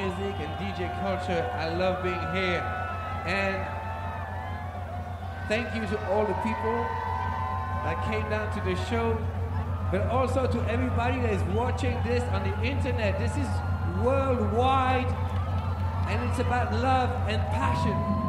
music and DJ culture. I love being here. And thank you to all the people that came down to the show, but also to everybody that is watching this on the internet. This is worldwide, and it's about love and passion.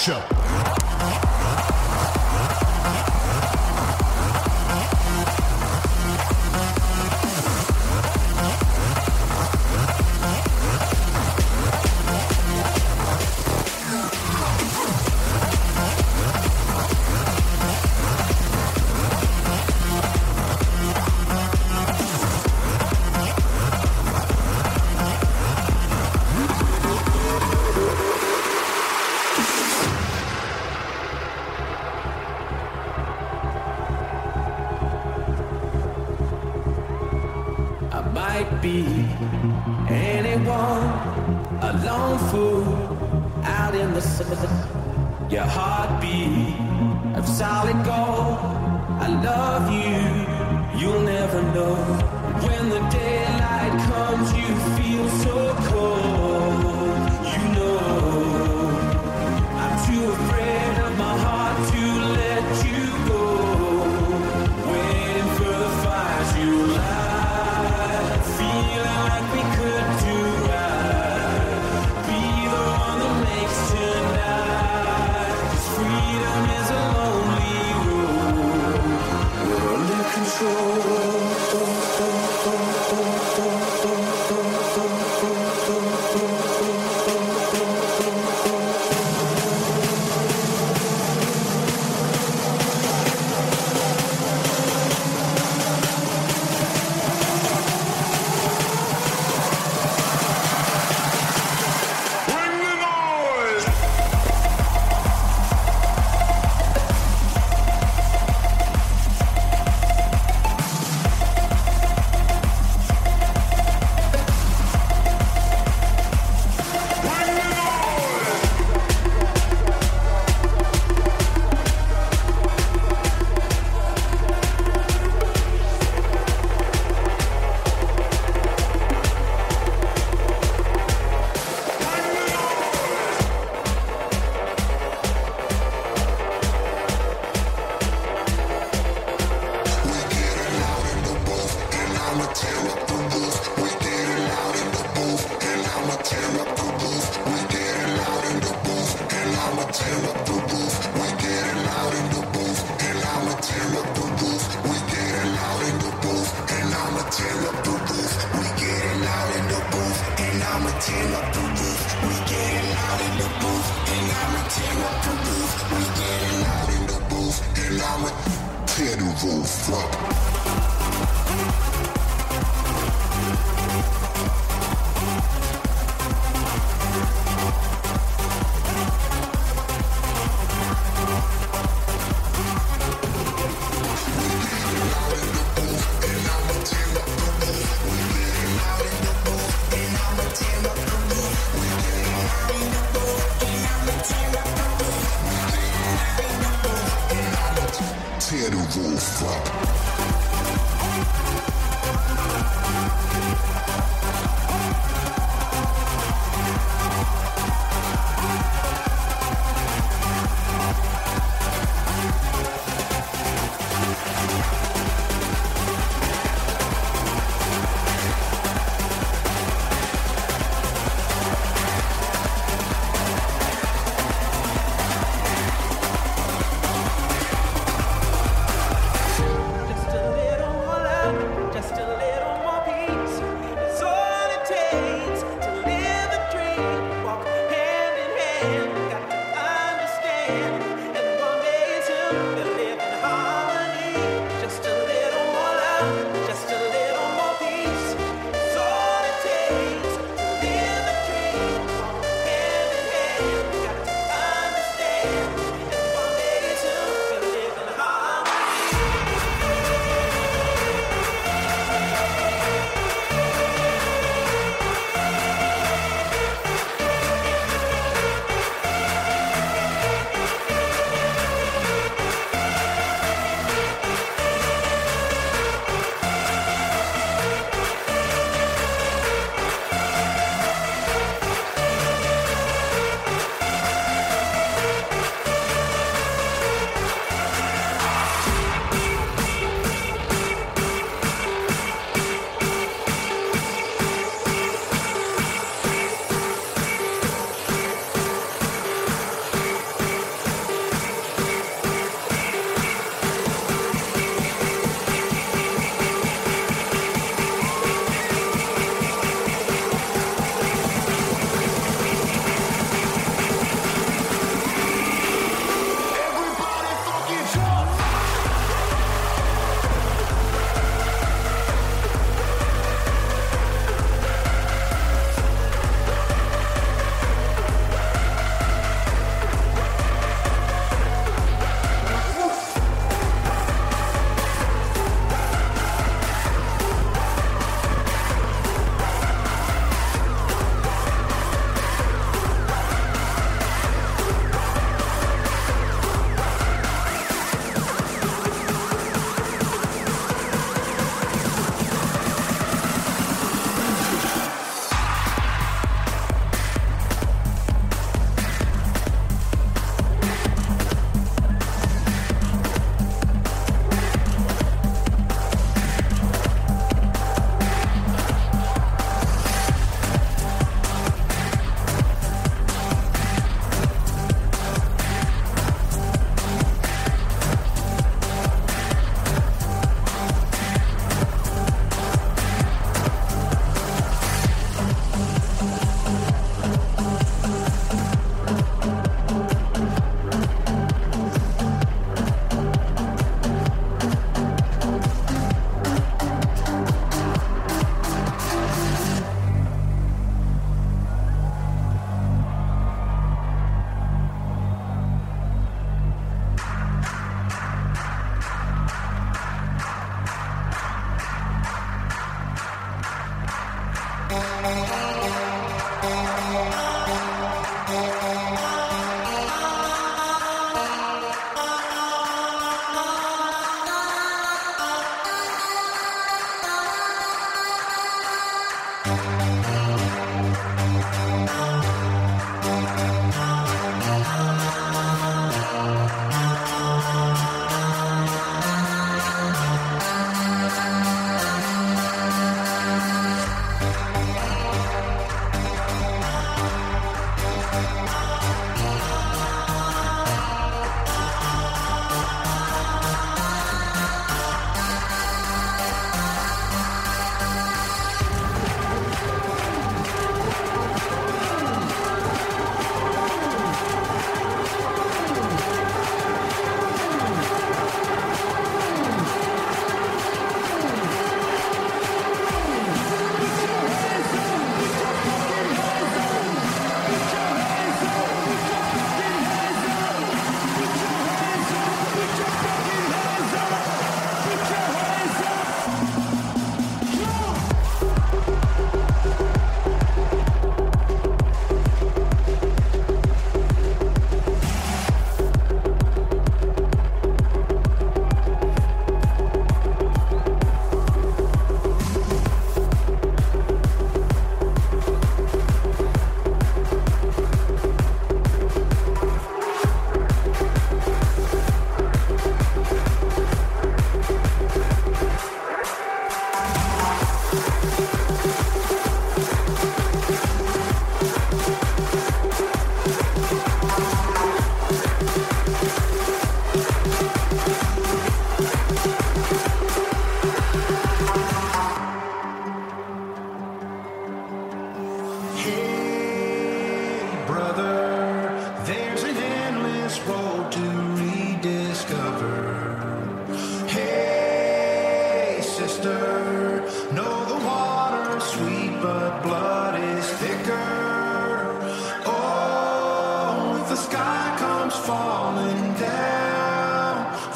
Bass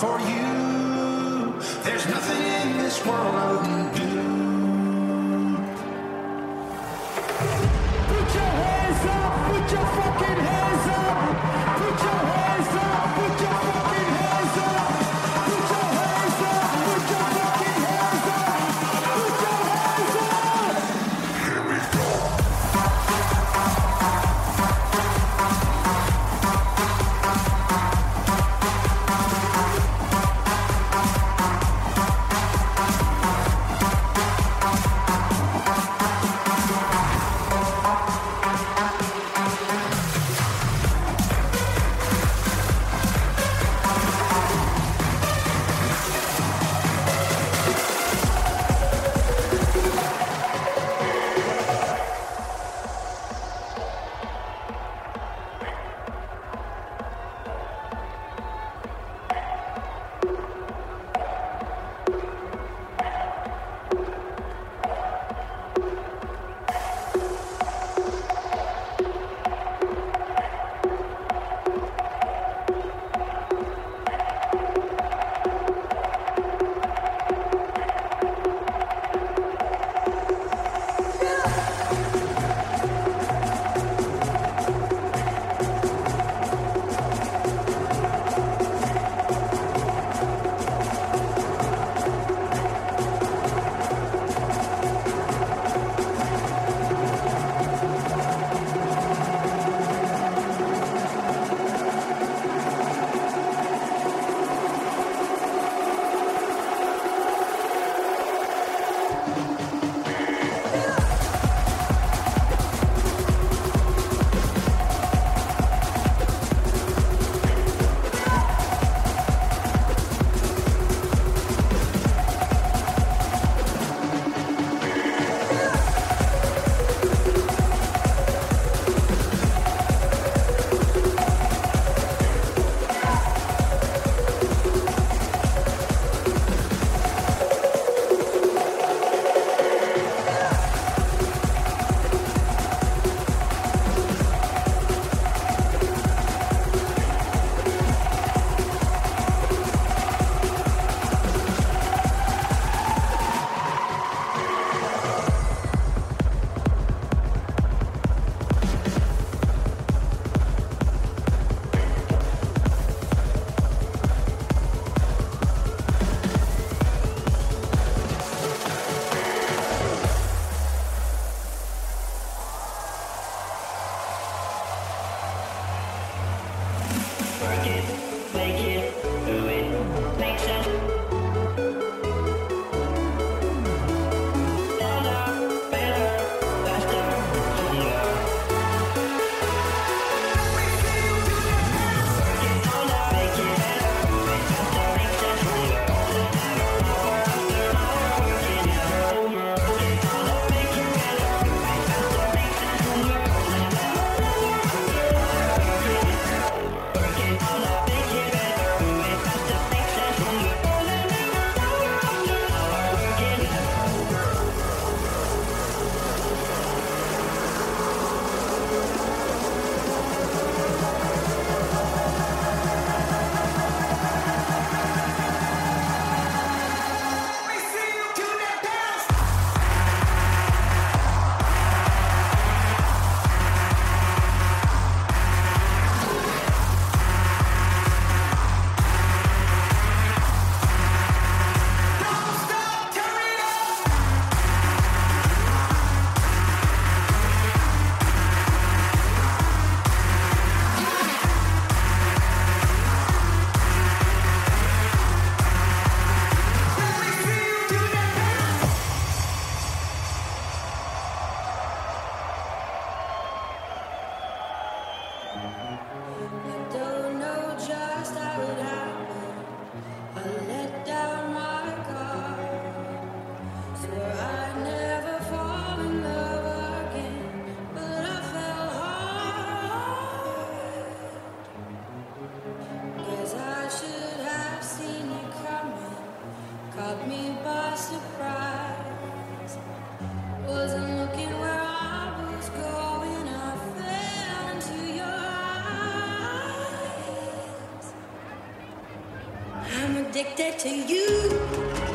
for you. There's nothing in this world I wouldn't do. Put your hands up, put your fucking hands again. addicted to you.